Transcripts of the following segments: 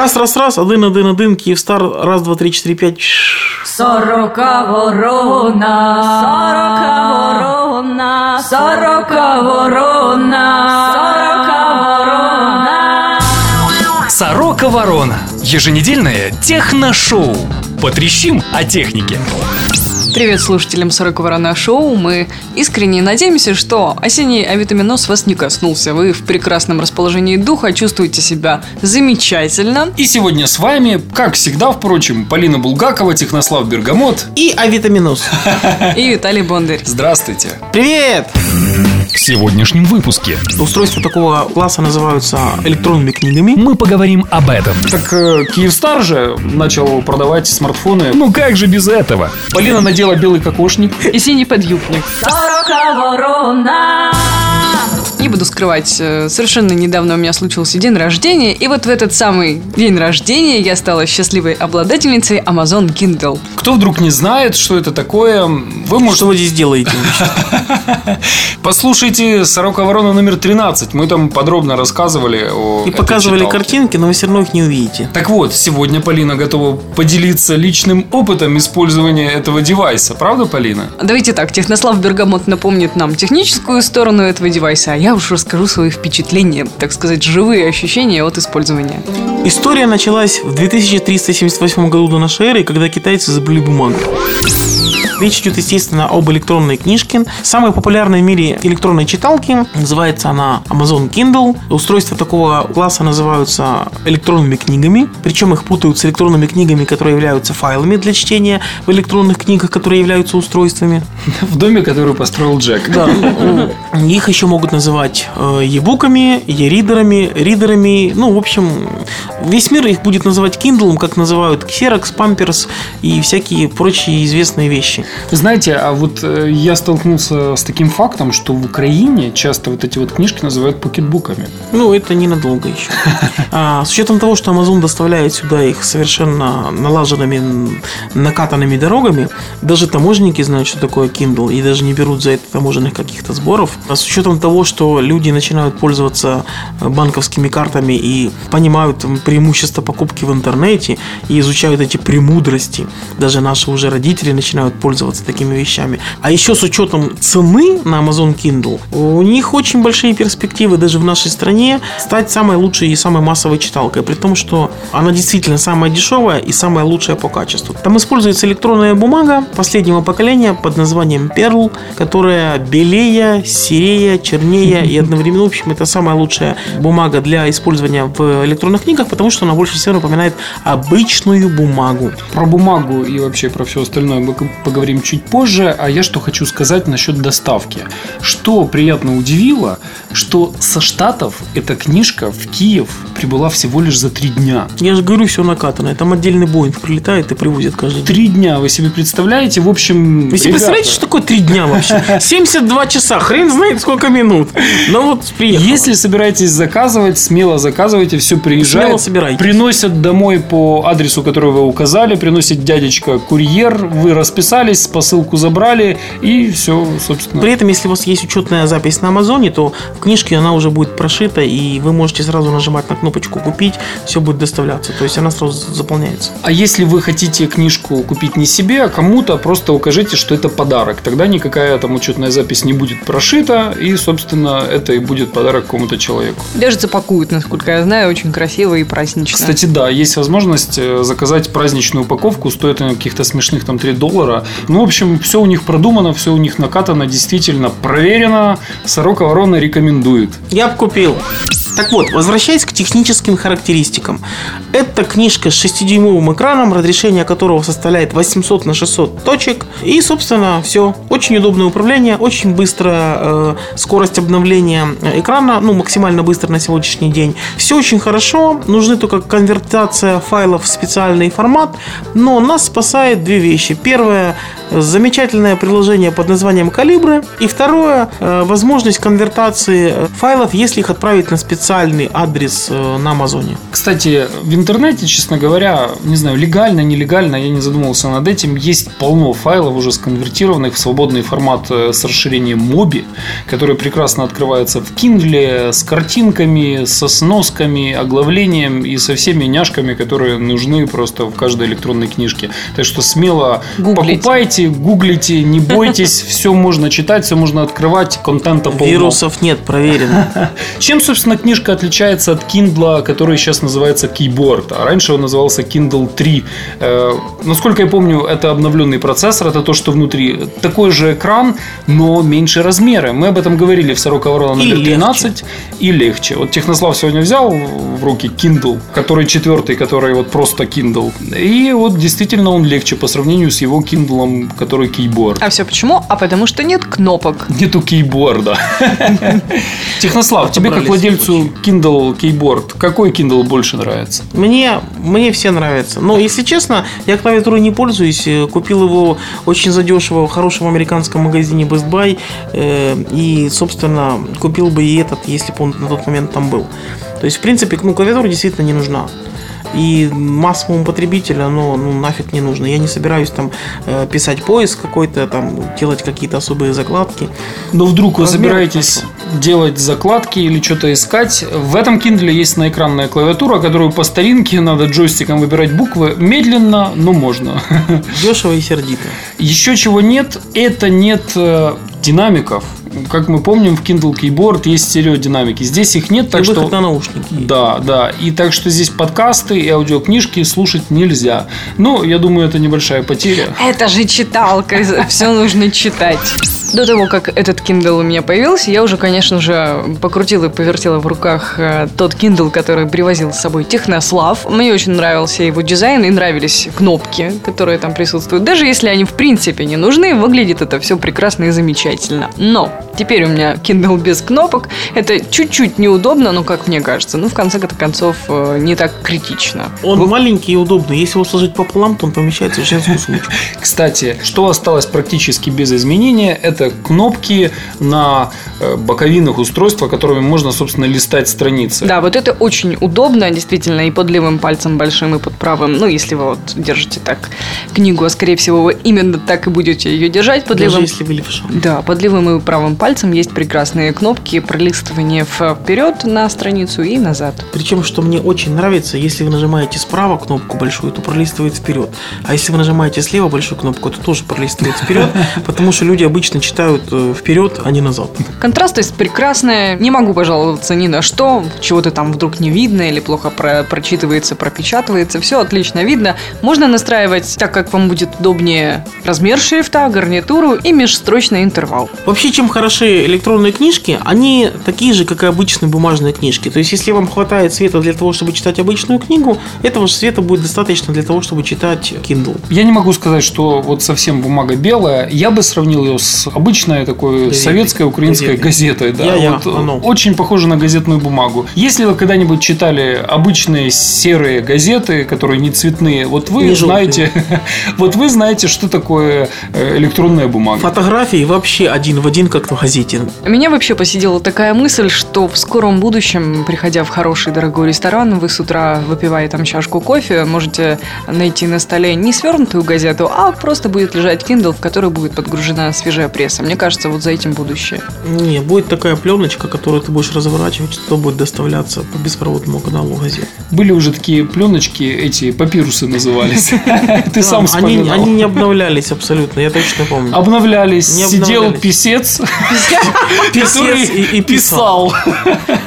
Раз, раз, раз, один, один, один, Киевстар, раз, два, три, четыре, пять. Сорока ворона, сорока ворона, сорока ворона, сорока ворона. Сорока Ворона. Еженедельное техношоу. Потрещим о технике. Привет слушателям 40 Ворона Шоу. Мы искренне надеемся, что осенний авитаминоз вас не коснулся. Вы в прекрасном расположении духа, чувствуете себя замечательно. И сегодня с вами, как всегда, впрочем, Полина Булгакова, Технослав Бергамот. И авитаминоз. И Виталий Бондарь. Здравствуйте. Привет! В сегодняшнем выпуске Устройства такого класса называются электронными книгами. мы поговорим об этом. Так э, Киевстар же начал продавать смартфоны. Ну как же без этого? Полина надела белый кокошник. И синий подъюбник. Не буду скрывать, э, совершенно недавно у меня случился день рождения, и вот в этот самый день рождения я стала счастливой обладательницей Amazon Kindle. Кто вдруг не знает, что это такое, вы можете... Что вы здесь делаете? Послушайте «Сорока ворона» номер 13. Мы там подробно рассказывали о И показывали читалке. картинки, но вы все равно их не увидите. Так вот, сегодня Полина готова поделиться личным опытом использования этого девайса. Правда, Полина? Давайте так, Технослав Бергамот напомнит нам техническую сторону этого девайса, а я уж расскажу свои впечатления, так сказать, живые ощущения от использования. История началась в 2378 году до нашей эры, когда китайцы изобрели бумагу. Речь идет, естественно, об электронной книжке. Самой популярной в мире электронной читалки называется она Amazon Kindle. Устройства такого класса называются электронными книгами. Причем их путают с электронными книгами, которые являются файлами для чтения в электронных книгах, которые являются устройствами. В доме, который построил Джек. Да, ну, их еще могут называть э, e-буками, e-ридерами, ридерами. Ну, в общем, весь мир их будет называть Kindle, как называют Xerox, Pampers и всякие прочие известные вещи. Знаете, а вот э, я столкнулся с таким фактом, что в Украине часто вот эти вот книжки называют покетбуками. Ну, это ненадолго еще. А, с учетом того, что Amazon доставляет сюда их совершенно налаженными, накатанными дорогами, даже таможенники знают, что такое Kindle, и даже не берут за это таможенных каких-то сборов. А с учетом того, что люди начинают пользоваться э, банковскими картами и понимают м, преимущества покупки в интернете и изучают эти премудрости, даже наши уже родители начинают пользоваться такими вещами. А еще с учетом цены на Amazon Kindle, у них очень большие перспективы даже в нашей стране стать самой лучшей и самой массовой читалкой, при том, что она действительно самая дешевая и самая лучшая по качеству. Там используется электронная бумага последнего поколения под названием Perl, которая белее, серее, чернее и одновременно, в общем, это самая лучшая бумага для использования в электронных книгах, потому что она больше всего напоминает обычную бумагу. Про бумагу и вообще про все остальное мы поговорим чуть позже. А я что хочу сказать насчет доставки. Что приятно удивило, что со Штатов эта книжка в Киев прибыла всего лишь за три дня. Я же говорю, все накатанное. Там отдельный Боинг прилетает и привозит каждый день. Три дня, вы себе представляете? В общем, Вы себе ребята, представляете, что такое три дня вообще? 72 часа, хрен знает сколько минут. Ну вот приехал. Если собираетесь заказывать, смело заказывайте, все приезжает. Смело собирайтесь. Приносят домой по адресу, который вы указали, приносит дядечка курьер, вы расписались, посылку забрали и все, собственно. При этом, если у вас есть учетная запись на Амазоне, то в книжке она уже будет прошита, и вы можете сразу нажимать на кнопочку «Купить», все будет доставляться. То есть она сразу заполняется. А если вы хотите книжку купить не себе, а кому-то, просто укажите, что это подарок. Тогда никакая там учетная запись не будет прошита, и, собственно, это и будет подарок какому-то человеку. Даже запакуют, насколько я знаю, очень красиво и празднично. Кстати, да, есть возможность э, заказать праздничную упаковку, стоит она каких-то смешных там 3 доллара. Ну, в общем, все у них продумано, все у них накатано, действительно проверено. Сорока Ворона рекомендует. Я бы купил. Так вот, возвращаясь к техническим характеристикам. Это книжка с 6-дюймовым экраном, разрешение которого составляет 800 на 600 точек. И, собственно, все. Очень удобное управление, очень быстрая э, скорость обновления экрана, ну, максимально быстро на сегодняшний день. Все очень хорошо, нужны только конвертация файлов в специальный формат, но нас спасает две вещи. Первое, замечательное приложение под названием Калибры. И второе, э, возможность конвертации э, файлов, если их отправить на специальный официальный адрес э, на Амазоне. Кстати, в интернете, честно говоря, не знаю, легально, нелегально, я не задумывался над этим, есть полно файлов уже сконвертированных в свободный формат э, с расширением Mobi, который прекрасно открывается в Kindle с картинками, со сносками, оглавлением и со всеми няшками, которые нужны просто в каждой электронной книжке. Так что смело Гуглите. покупайте, гуглите, не бойтесь, все можно читать, все можно открывать, контента полно. Вирусов нет, проверено. Чем, собственно, книжка отличается от Kindle, который сейчас называется Keyboard, а раньше он назывался Kindle 3. Э, насколько я помню, это обновленный процессор, это то, что внутри. Такой же экран, но меньше размеры. Мы об этом говорили в Сорока Ворона И номер легче. 13. И легче. Вот Технослав сегодня взял в руки Kindle, который четвертый, который вот просто Kindle. И вот действительно он легче по сравнению с его Kindle, который Keyboard. А все почему? А потому что нет кнопок. Нету кейборда. Технослав, тебе как Отобрались Kindle кейборд, какой Kindle больше нравится? Мне, мне все нравятся. Но, если честно, я клавиатурой не пользуюсь. Э, Купил его очень задешево в хорошем американском магазине Best Buy. э, И, собственно, купил бы и этот, если бы он на тот момент там был. То есть, в принципе, ну, клавиатура действительно не нужна. И массовому потребителю оно ну, нафиг не нужно. Я не собираюсь там э, писать поиск какой-то, там делать какие-то особые закладки. Но вдруг вы Размер собираетесь делать закладки или что-то искать, в этом Kindle есть наэкранная клавиатура, которую по старинке надо джойстиком выбирать буквы. Медленно, но можно. Дешево и сердито. Еще чего нет, это нет э, динамиков. Как мы помним, в Kindle Keyboard есть стереодинамики. Здесь их нет, так И что... на наушники. Да, да. И так что здесь подкасты и аудиокнижки слушать нельзя. Ну, я думаю, это небольшая потеря. Это же читалка, все нужно читать. До того, как этот Kindle у меня появился, я уже, конечно же, покрутила и повертела в руках э, тот Kindle, который привозил с собой Технослав. Мне очень нравился его дизайн и нравились кнопки, которые там присутствуют. Даже если они в принципе не нужны, выглядит это все прекрасно и замечательно. Но теперь у меня Kindle без кнопок. Это чуть-чуть неудобно, ну, как мне кажется. Ну, в конце концов, э, не так критично. Он маленький и удобный. Если его сложить пополам, то он помещается в женскую сумочку. Кстати, что осталось практически без изменения, это кнопки на э, боковинах устройства, которыми можно, собственно, листать страницы. Да, вот это очень удобно, действительно, и под левым пальцем большим, и под правым. Ну, если вы вот держите так книгу, а скорее всего вы именно так и будете ее держать под Даже левым. если вы левша. Да, под левым и правым пальцем есть прекрасные кнопки пролистывания вперед на страницу и назад. Причем, что мне очень нравится, если вы нажимаете справа кнопку большую, то пролистывает вперед. А если вы нажимаете слева большую кнопку, то тоже пролистывает вперед, потому что люди обычно читают э, вперед, а не назад. Контрастность прекрасная, не могу пожаловаться ни на что, чего-то там вдруг не видно или плохо про- прочитывается, пропечатывается, все отлично видно. Можно настраивать так, как вам будет удобнее размер шрифта, гарнитуру и межстрочный интервал. Вообще, чем хороши электронные книжки, они такие же, как и обычные бумажные книжки. То есть, если вам хватает света для того, чтобы читать обычную книгу, этого же света будет достаточно для того, чтобы читать Kindle. Я не могу сказать, что вот совсем бумага белая. Я бы сравнил ее с обычной такой Газетой. советской украинской Газетой. газетой. Да, Я-я, вот, оно. очень похоже на газетную бумагу. Если вы когда-нибудь читали обычные серые газеты, которые не цветные, вот вы Не знаете, вот вы знаете, что такое э, электронная бумага. Фотографии вообще один в один, как в газете. Меня вообще посидела такая мысль, что в скором будущем, приходя в хороший дорогой ресторан, вы с утра, выпивая там чашку кофе, можете найти на столе не свернутую газету, а просто будет лежать Kindle, в который будет подгружена свежая пресса. Мне кажется, вот за этим будущее. Не, будет такая пленочка, которую ты будешь разворачивать, что будет доставляться по беспроводному каналу газет. Были уже такие пленочки, эти папирусы назывались. Ты сам вспоминал. они не обновлялись абсолютно, я точно помню. Обновлялись, сидел писец, Писец который и- писал.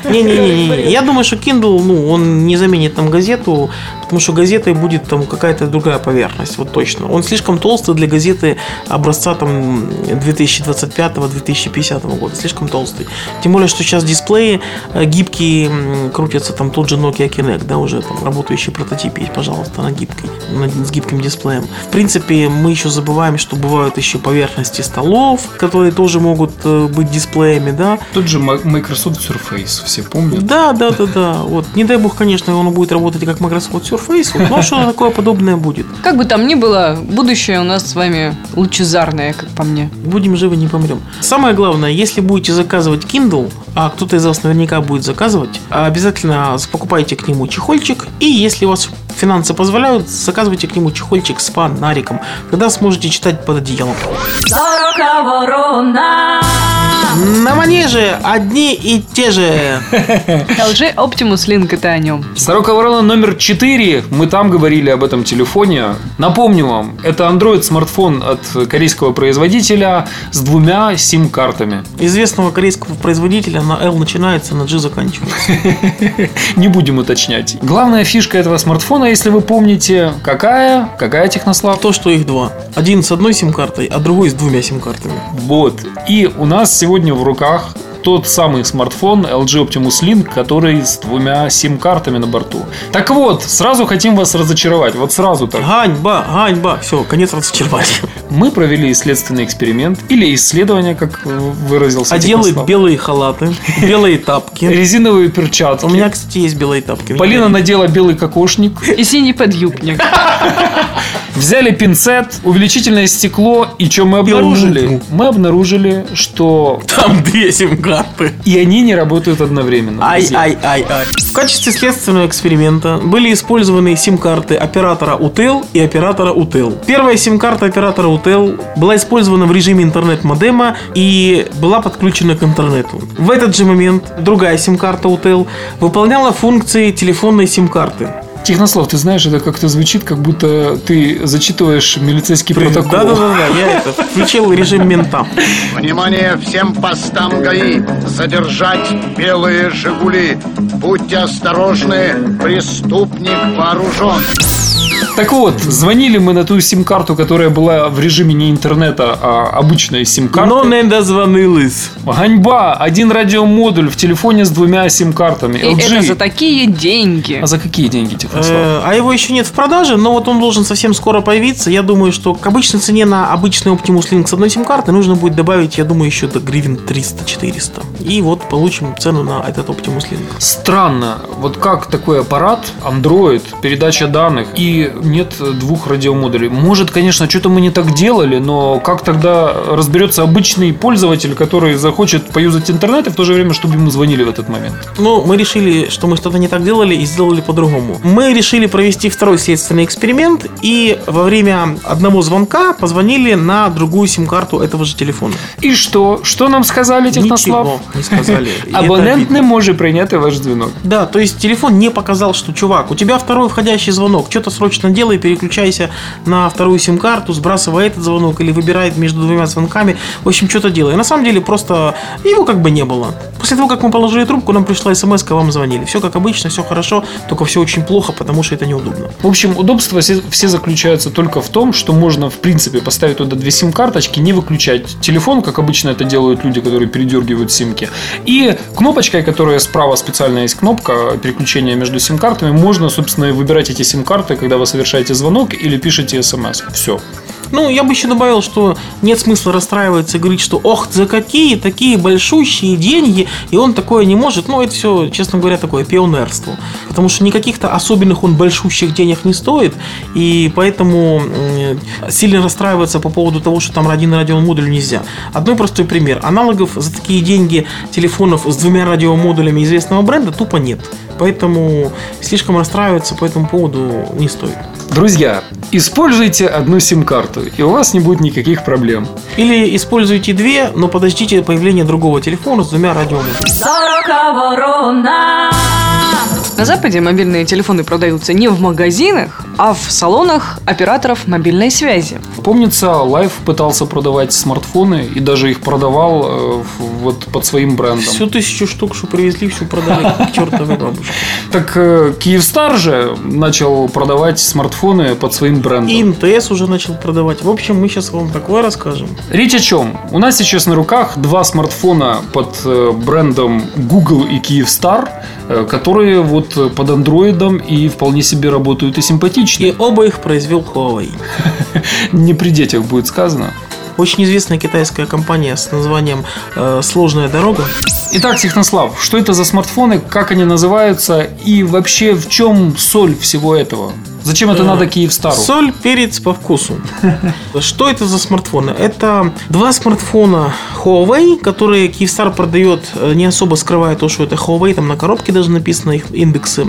Не-не-не, я думаю, что Kindle, ну, он не заменит там газету, потому что газетой будет там какая-то другая поверхность, вот точно. Он слишком толстый для газеты образца там 2025-2050 года, слишком толстый. Тем более, что сейчас дисплеи э, гибкие, крутятся там тот же Nokia Kinect, да, уже там работающий прототип есть, пожалуйста, на гибкой, на- с гибким дисплеем. В принципе, мы еще забываем, что бывают еще поверхности столов, которые тоже могут э, быть дисплеями, да, Тот же Microsoft Surface, все помнят. да, да, да, да. Вот. Не дай бог, конечно, он будет работать как Microsoft Surface, вот, но что такое подобное будет. Как бы там ни было, будущее у нас с вами лучезарное, как по мне. Будем живы, не помрем. Самое главное, если будете заказывать Kindle, а кто-то из вас наверняка будет заказывать, обязательно покупайте к нему чехольчик. И если у вас финансы позволяют, заказывайте к нему чехольчик с фонариком. Тогда сможете читать под одеялом. Сорока ворона. На манеже одни и те же. LG Optimus Link это о нем. Сорока ворона номер 4. Мы там говорили об этом телефоне. Напомню вам, это Android смартфон от корейского производителя с двумя сим-картами. Известного корейского производителя на L начинается, на G заканчивается. Не будем уточнять. Главная фишка этого смартфона, если вы помните, какая? Какая технослав? То, что их два. Один с одной сим-картой, а другой с двумя сим-картами. Вот. И у нас сегодня в руках тот самый смартфон LG Optimus Link, который с двумя сим-картами на борту. Так вот, сразу хотим вас разочаровать. Вот сразу так. Ганьба, ганьба. Все, конец разочарования. Мы провели исследственный эксперимент или исследование, как выразился Оделы Технослав. белые халаты, белые тапки. Резиновые перчатки. У меня, кстати, есть белые тапки. Полина надела белый кокошник. И синий подъюбник. Взяли пинцет, увеличительное стекло, и что мы обнаружили? Мы обнаружили, что Там две сим-карты. и они не работают одновременно. Ай, друзья. ай, ай, ай. В качестве следственного эксперимента были использованы сим-карты оператора UTEL и оператора UTEL. Первая сим-карта оператора UTEL была использована в режиме интернет-модема и была подключена к интернету. В этот же момент другая сим-карта UTEL выполняла функции телефонной сим-карты. Технослав, ты знаешь, это как-то звучит, как будто ты зачитываешь милицейский протокол. Да-да-да, я это включил режим мента. Внимание всем постам ГАИ! Задержать белые «Жигули». Будьте осторожны, преступник вооружен. Так вот, звонили мы на ту сим-карту, которая была в режиме не интернета, а обычной сим-карты. Но не дозвонились. Ганьба! Один радиомодуль в телефоне с двумя сим-картами. И LG. это за такие деньги. А за какие деньги, Технослав? Э, А его еще нет в продаже, но вот он должен совсем скоро появиться. Я думаю, что к обычной цене на обычный Optimus Link с одной сим-карты нужно будет добавить, я думаю, еще до гривен 300-400. И вот получим цену на этот Optimus Link. Странно, вот как такой аппарат, Android, передача данных, и нет двух радиомодулей. Может, конечно, что-то мы не так делали, но как тогда разберется обычный пользователь, который захочет поюзать интернет, и в то же время, чтобы ему звонили в этот момент? Ну, мы решили, что мы что-то не так делали и сделали по-другому. Мы решили провести второй следственный эксперимент и во время одного звонка позвонили на другую сим-карту этого же телефона. И что? Что нам сказали, Технослав? Ничего не сказали. Абонент не может принять ваш звонок. Да, то есть телефон не показал, что чувак, у тебя второй входящий звонок, что-то срочно делай, переключайся на вторую сим-карту, сбрасывай этот звонок или выбирай между двумя звонками, в общем, что-то делай. На самом деле просто его как бы не было. После того, как мы положили трубку, нам пришла смс, вам звонили. Все как обычно, все хорошо, только все очень плохо, потому что это неудобно. В общем, удобства все, все заключаются только в том, что можно, в принципе, поставить туда две сим-карточки, не выключать телефон, как обычно это делают люди, которые передергивают симки. И кнопочкой, которая справа специально есть кнопка переключения между сим-картами, можно, собственно, выбирать эти сим-карты, когда вы звонок или пишете смс. Все. Ну, я бы еще добавил, что нет смысла расстраиваться и говорить, что ох, за какие такие большущие деньги, и он такое не может. Ну, это все, честно говоря, такое пионерство. Потому что никаких-то особенных он большущих денег не стоит, и поэтому сильно расстраиваться по поводу того, что там один радиомодуль нельзя. Одной простой пример. Аналогов за такие деньги телефонов с двумя радиомодулями известного бренда тупо нет. Поэтому слишком расстраиваться по этому поводу не стоит. Друзья, используйте одну сим-карту, и у вас не будет никаких проблем. Или используйте две, но подождите появления другого телефона с двумя. Сорока ворона. На Западе мобильные телефоны продаются не в магазинах, а в салонах операторов мобильной связи. Помнится, Life пытался продавать смартфоны и даже их продавал э, вот под своим брендом. Всю тысячу штук, что привезли, всю продали к чертовой бабушке. Так э, Киевстар же начал продавать смартфоны под своим брендом. И МТС уже начал продавать. В общем, мы сейчас вам такое расскажем. Речь о чем? У нас сейчас на руках два смартфона под э, брендом Google и Киевстар, которые вот э, под андроидом и вполне себе работают и симпатичны. И оба их произвел Huawei. Не при детях будет сказано. Очень известная китайская компания с названием э, «Сложная дорога». Итак, Технослав, что это за смартфоны, как они называются и вообще в чем соль всего этого? Зачем это надо Киевстару? Соль, перец по вкусу. Что это за смартфоны? Это два смартфона Huawei, которые Kyivstar продает, э, не особо скрывая то, что это Huawei, там на коробке даже написано их индексы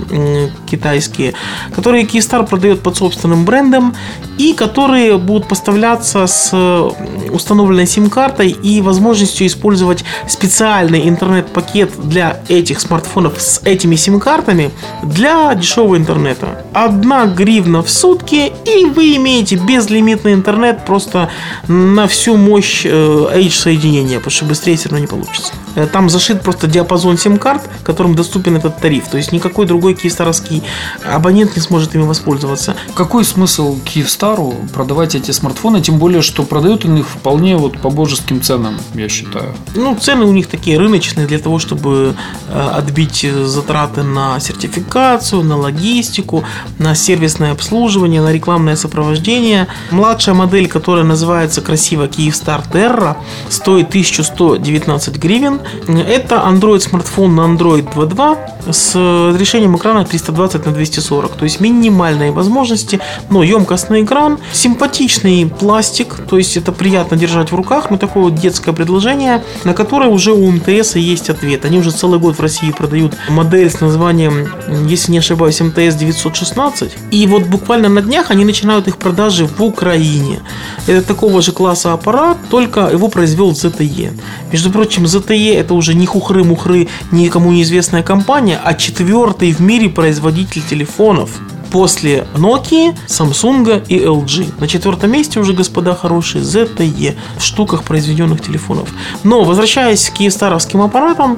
китайские, которые Kyivstar продает под собственным брендом и которые будут поставляться с э, установленной сим-картой и возможностью использовать специальный интернет-пакет для этих смартфонов с этими сим-картами для дешевого интернета. Одна гривна в сутки, и вы имеете безлимитный интернет просто на всю мощь э, H-соединения, потому что быстрее все равно не получится. Э, Там зашит просто диапазон сим-карт, которым доступен этот тариф. То есть никакой другой киевстаровский абонент не сможет ими воспользоваться. Какой смысл Киевстару продавать эти смартфоны, тем более, что продают он их вполне вот по божеским ценам, я считаю. Ну, цены у них такие рыночные для того, чтобы э, отбить затраты на сертификацию, на логистику, на сервисное обслуживание, на рекламное сопровождение. Младшая модель, которая называется красиво Kyivstar Terra, стоит 1119 гривен. Это Android смартфон на Android 2.2 с решением экрана 320 на 240, то есть минимальные возможности, но емкостный экран, симпатичный пластик, то есть это приятно держать в руках, но такое вот детское предложение, на которое уже у МТС есть ответ. Они уже целый год в России продают модель с названием, если не ошибаюсь, МТС 916. И вот буквально на днях они начинают их продажи в Украине. Это такого же класса аппарат, только его произвел ZTE. Между прочим, ZTE это уже не хухры-мухры, никому неизвестная компания, а четвертый в мире производитель телефонов после Nokia, Samsung и LG. На четвертом месте уже, господа хорошие, ZTE в штуках произведенных телефонов. Но, возвращаясь к киевстаровским аппаратам,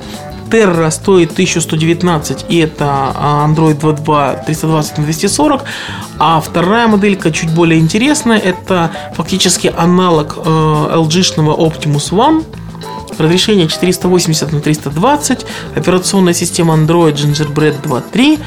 Terra стоит 1119, и это а, Android 2.2 320 на 240. А вторая моделька чуть более интересная, это фактически аналог э, LG-шного Optimus One. Разрешение 480 на 320, операционная система Android Gingerbread 2.3,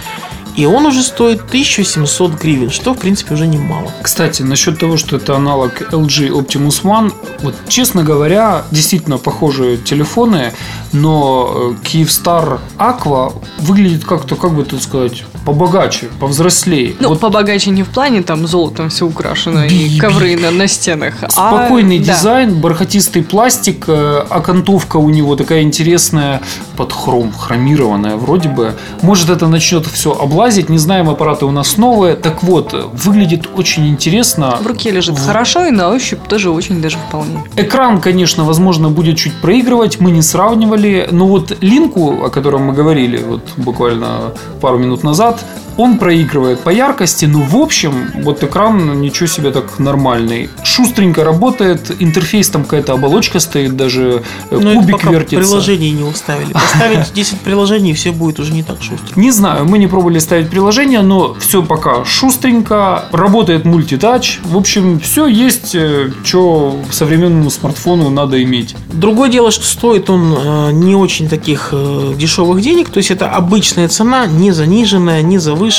и он уже стоит 1700 гривен, что в принципе уже немало. Кстати, насчет того, что это аналог LG Optimus One, вот честно говоря, действительно похожие телефоны, но э, Kyivstar Aqua выглядит как-то, как бы так сказать, побогаче, повзрослее. Ну, вот побогаче не в плане там золотом все украшено и Би- ковры на, на стенах. а- спокойный да. дизайн, бархатистый пластик, э, окантовка у него такая интересная, под хром, хромированная вроде бы. Может, это начнет все облазить, не знаем, аппараты у нас новые. Так вот, выглядит очень интересно. В руке лежит В- хорошо и на ощупь тоже очень даже вполне. Экран, конечно, возможно, будет чуть проигрывать, мы не сравнивали, но вот линку, о котором мы говорили вот буквально пару минут назад, назад он проигрывает по яркости, но в общем, вот экран ничего себе так нормальный. Шустренько работает, интерфейс там какая-то оболочка стоит, даже э, Но это кубик пока вертится. приложений не уставили. Поставить 10 приложений, все будет уже не так шустро. Не знаю, мы не пробовали ставить приложение, но все пока шустренько, работает мультитач. В общем, все есть, что современному смартфону надо иметь. Другое дело, что стоит он э, не очень таких э, дешевых денег, то есть это обычная цена, не заниженная, не завышенная,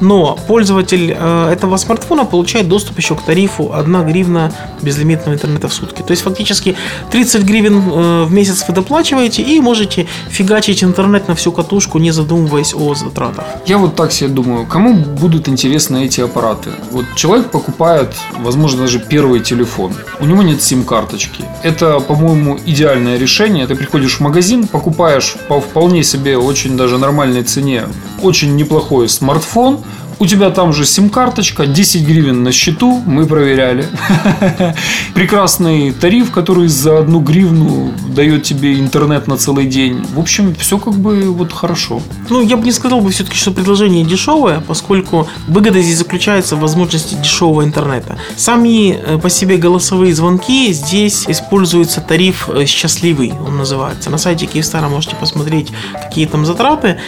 но пользователь э, этого смартфона получает доступ еще к тарифу 1 гривна безлимитного интернета в сутки. То есть фактически 30 гривен э, в месяц вы доплачиваете и можете фигачить интернет на всю катушку, не задумываясь о затратах. Я вот так себе думаю, кому будут интересны эти аппараты? Вот человек покупает, возможно, даже первый телефон. У него нет сим-карточки. Это, по-моему, идеальное решение. Ты приходишь в магазин, покупаешь по вполне себе очень даже нормальной цене очень неплохой смартфон, у тебя там же сим-карточка, 10 гривен на счету, мы проверяли. Прекрасный тариф, который за одну гривну дает тебе интернет на целый день. В общем, все как бы вот хорошо. Ну, я бы не сказал бы все-таки, что предложение дешевое, поскольку выгода здесь заключается в возможности дешевого интернета. Сами э, по себе голосовые звонки здесь используется тариф э, счастливый, он называется. На сайте Киевстара можете посмотреть, какие там затраты.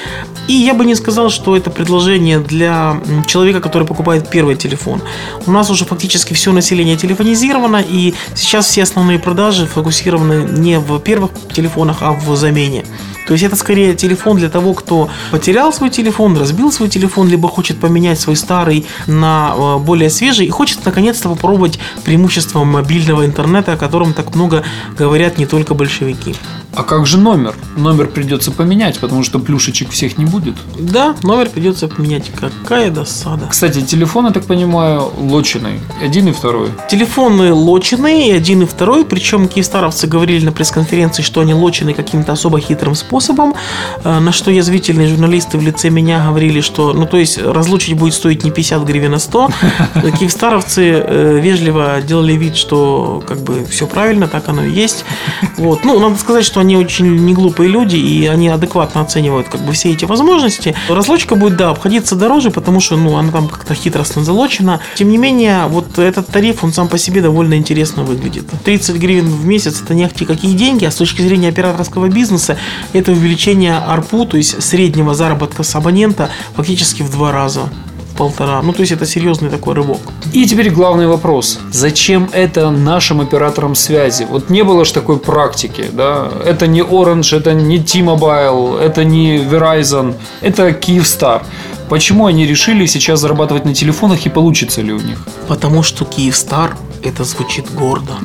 И я бы не сказал, что это предложение для человека, который покупает первый телефон. У нас уже фактически все население телефонизировано, и сейчас все основные продажи фокусированы не в первых телефонах, а в замене. То есть это скорее телефон для того, кто потерял свой телефон, разбил свой телефон, либо хочет поменять свой старый на э, более свежий и хочет наконец-то попробовать преимущество мобильного интернета, о котором так много говорят не только большевики. А как же номер? Номер придется поменять, потому что плюшечек всех не будет. Да, номер придется поменять. Какая досада. Кстати, телефон, я так понимаю, лоченый. Один и второй. Телефоны лоченые, и один и второй, причем киевстаровцы говорили на пресс-конференции, что они лочены каким-то особо хитрым способом, э, на что язвительные журналисты в лице меня говорили, что, ну, то есть, разлучить будет стоить не 50 гривен, а 100. Киевстаровцы э, вежливо делали вид, что, как бы, все правильно, так оно и есть. Вот. Ну, надо сказать, что они очень не глупые люди, и они адекватно оценивают, как бы, все эти возможности. Разлучка будет, да, обходиться дороже, потому что, ну, она там как-то хитростно залочена. Тем не менее, вот этот тариф, он сам по себе довольно интересно выглядит. 30 гривен в месяц – это не ахти какие деньги, а с точки зрения операторского бизнеса это увеличение ARPU, то есть среднего заработка с абонента, фактически в два раза полтора. Ну, то есть это серьезный такой рывок. И теперь главный вопрос. Зачем это нашим операторам связи? Вот не было ж такой практики, да? Это не Orange, это не T-Mobile, это не Verizon, это Kyivstar. Почему они решили сейчас зарабатывать на телефонах и получится ли у них? Потому что Киевстар это звучит гордо.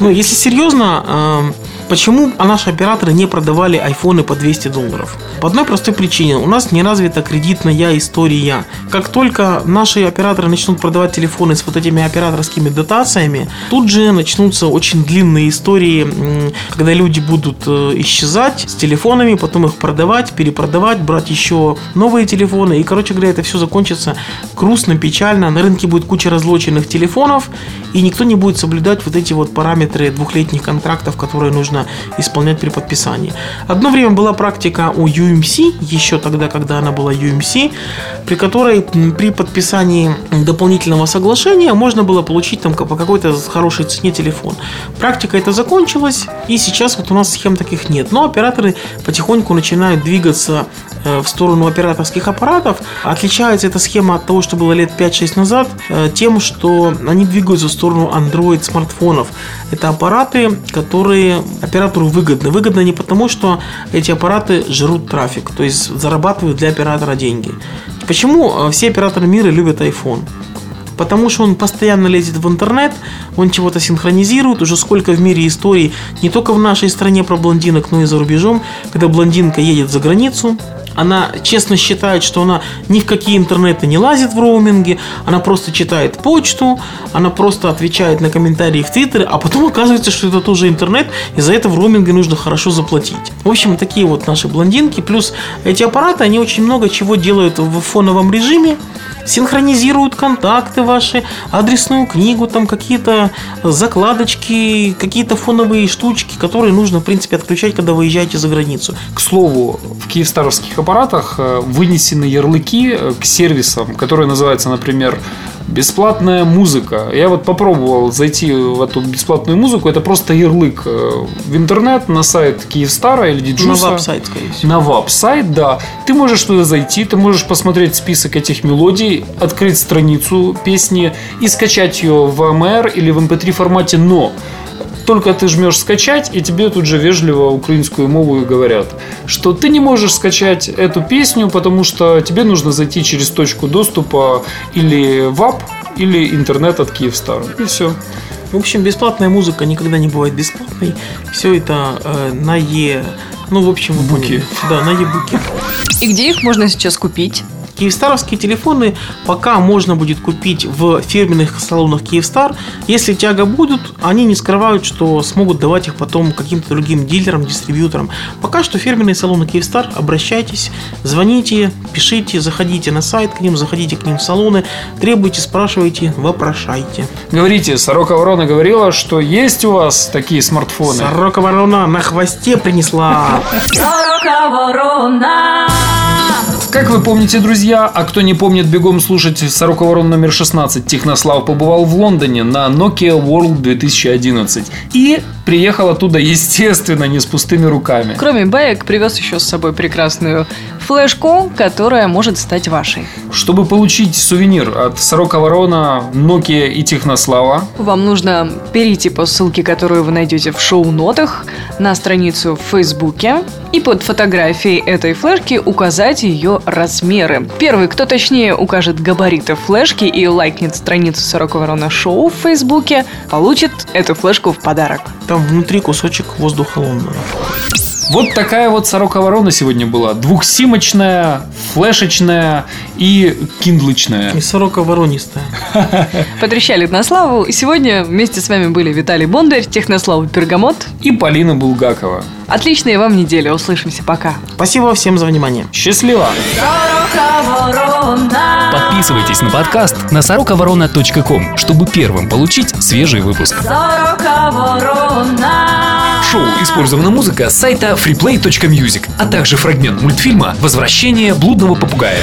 Ну, если серьезно, эм, почему наши операторы не продавали айфоны по 200 долларов? По одной простой причине. У нас не развита кредитная история. Как только наши операторы начнут продавать телефоны с вот этими операторскими дотациями, тут же начнутся очень длинные истории, когда люди будут э, исчезать с телефонами, потом их продавать, перепродавать, брать еще новые телефоны. И, короче говоря, это все закончится грустно, печально. На рынке будет куча разлоченных телефонов, и никто не будет соблюдать вот эти вот параметры двухлетних контрактов, которые нужно исполнять при подписании. Одно время была практика у UMC, еще тогда, когда она была UMC, при которой при подписании дополнительного соглашения можно было получить там по какой-то хорошей цене телефон. Практика это закончилась, и сейчас вот у нас схем таких нет. Но операторы потихоньку начинают двигаться э, в сторону операторских аппаратов. Отличается эта схема от того, что было лет 5-6 назад, э, тем, что они двигаются в сторону Android смартфонов. Это аппараты, которые оператору выгодны. Выгодно не потому, что эти аппараты жрут трафик, то есть зарабатывают для оператора деньги. Почему э, все операторы мира любят iPhone? Потому что он постоянно лезет в интернет, он чего-то синхронизирует. Уже сколько в мире историй, не только в нашей стране про блондинок, но и за рубежом, когда блондинка едет за границу, она честно считает, что она ни в какие интернеты не лазит в роуминге, она просто читает почту, она просто отвечает на комментарии в Твиттере, а потом оказывается, что это тоже интернет, и за это в роуминге нужно хорошо заплатить. В общем, такие вот наши блондинки. Плюс эти аппараты, они очень много чего делают в фоновом режиме, синхронизируют контакты ваши, адресную книгу, там какие-то закладочки, какие-то фоновые штучки, которые нужно, в принципе, отключать, когда выезжаете за границу. К слову, в киевстаровских аппаратах э, вынесены ярлыки э, к сервисам, которые называются, например, бесплатная музыка. Я вот попробовал зайти в эту бесплатную музыку. Это просто ярлык э, в интернет на сайт Киевстара или На Диджуса. веб-сайт, скорее всего. На веб-сайт, да. Ты можешь туда зайти, ты можешь посмотреть список этих мелодий, открыть страницу песни и скачать ее в AMR или в MP3 формате, но только ты жмешь скачать, и тебе тут же вежливо украинскую мову и говорят, что ты не можешь скачать эту песню, потому что тебе нужно зайти через точку доступа или ВАП, или интернет от Киевстар. И все. В общем, бесплатная музыка никогда не бывает бесплатной. Все это э, на Е... Ну, в общем, Буки. поняли. Да, на Е-буке. И где их можно сейчас купить? Киевстаровские телефоны пока можно будет купить в фирменных салонах Киевстар. Если тяга будут, они не скрывают, что смогут давать их потом каким-то другим дилерам, дистрибьюторам. Пока что фирменные салоны Киевстар, обращайтесь, звоните, пишите, заходите на сайт к ним, заходите к ним в салоны, требуйте, спрашивайте, вопрошайте. Говорите, Сорока Ворона говорила, что есть у вас такие смартфоны. Сорока ворона на хвосте принесла. Сорока ворона. Как вы помните, друзья, а кто не помнит, бегом слушать Сорока Ворон номер 16. Технослав побывал в Лондоне на Nokia World 2011. И приехал оттуда, естественно, не с пустыми руками. Кроме баек, привез еще с собой прекрасную флешку, которая может стать вашей. Чтобы получить сувенир от Сорока Ворона, Nokia и Технослава, Вам нужно перейти по ссылке, которую вы найдете в шоу-нотах, на страницу в Фейсбуке и под фотографией этой флешки указать ее размеры. Первый, кто точнее укажет габариты флешки и лайкнет страницу 40 Ворона Шоу в Фейсбуке, получит эту флешку в подарок. Там внутри кусочек воздуха лунного. Вот такая вот сорока ворона сегодня была. Двухсимочная, флешечная и киндлычная. И сорока воронистая. Потрещали на славу. И сегодня вместе с вами были Виталий Бондарь, Технослава Пергамот. И Полина Булгакова. Отличной вам недели. Услышимся. Пока. Спасибо всем за внимание. Счастливо! Сорока ворона. Подписывайтесь на подкаст на сороковорона.ком, чтобы первым получить свежий выпуск. Сорока ворона. Шоу использована музыка с сайта freeplay.music, а также фрагмент мультфильма «Возвращение блудного попугая».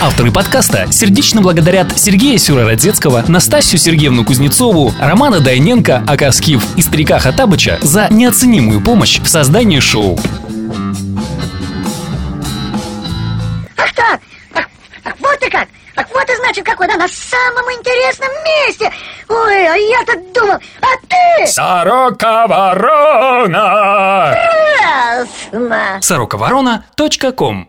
Авторы подкаста сердечно благодарят Сергея Сюрородецкого, Настасью Сергеевну Кузнецову, Романа Дайненко, Ака Скиф и Старика Хатабыча за неоценимую помощь в создании шоу. Значит, как вы да, на самом интересном месте! Ой, а я-то думал, а ты... Сорока ворона! Ясно. Сороковорона.ком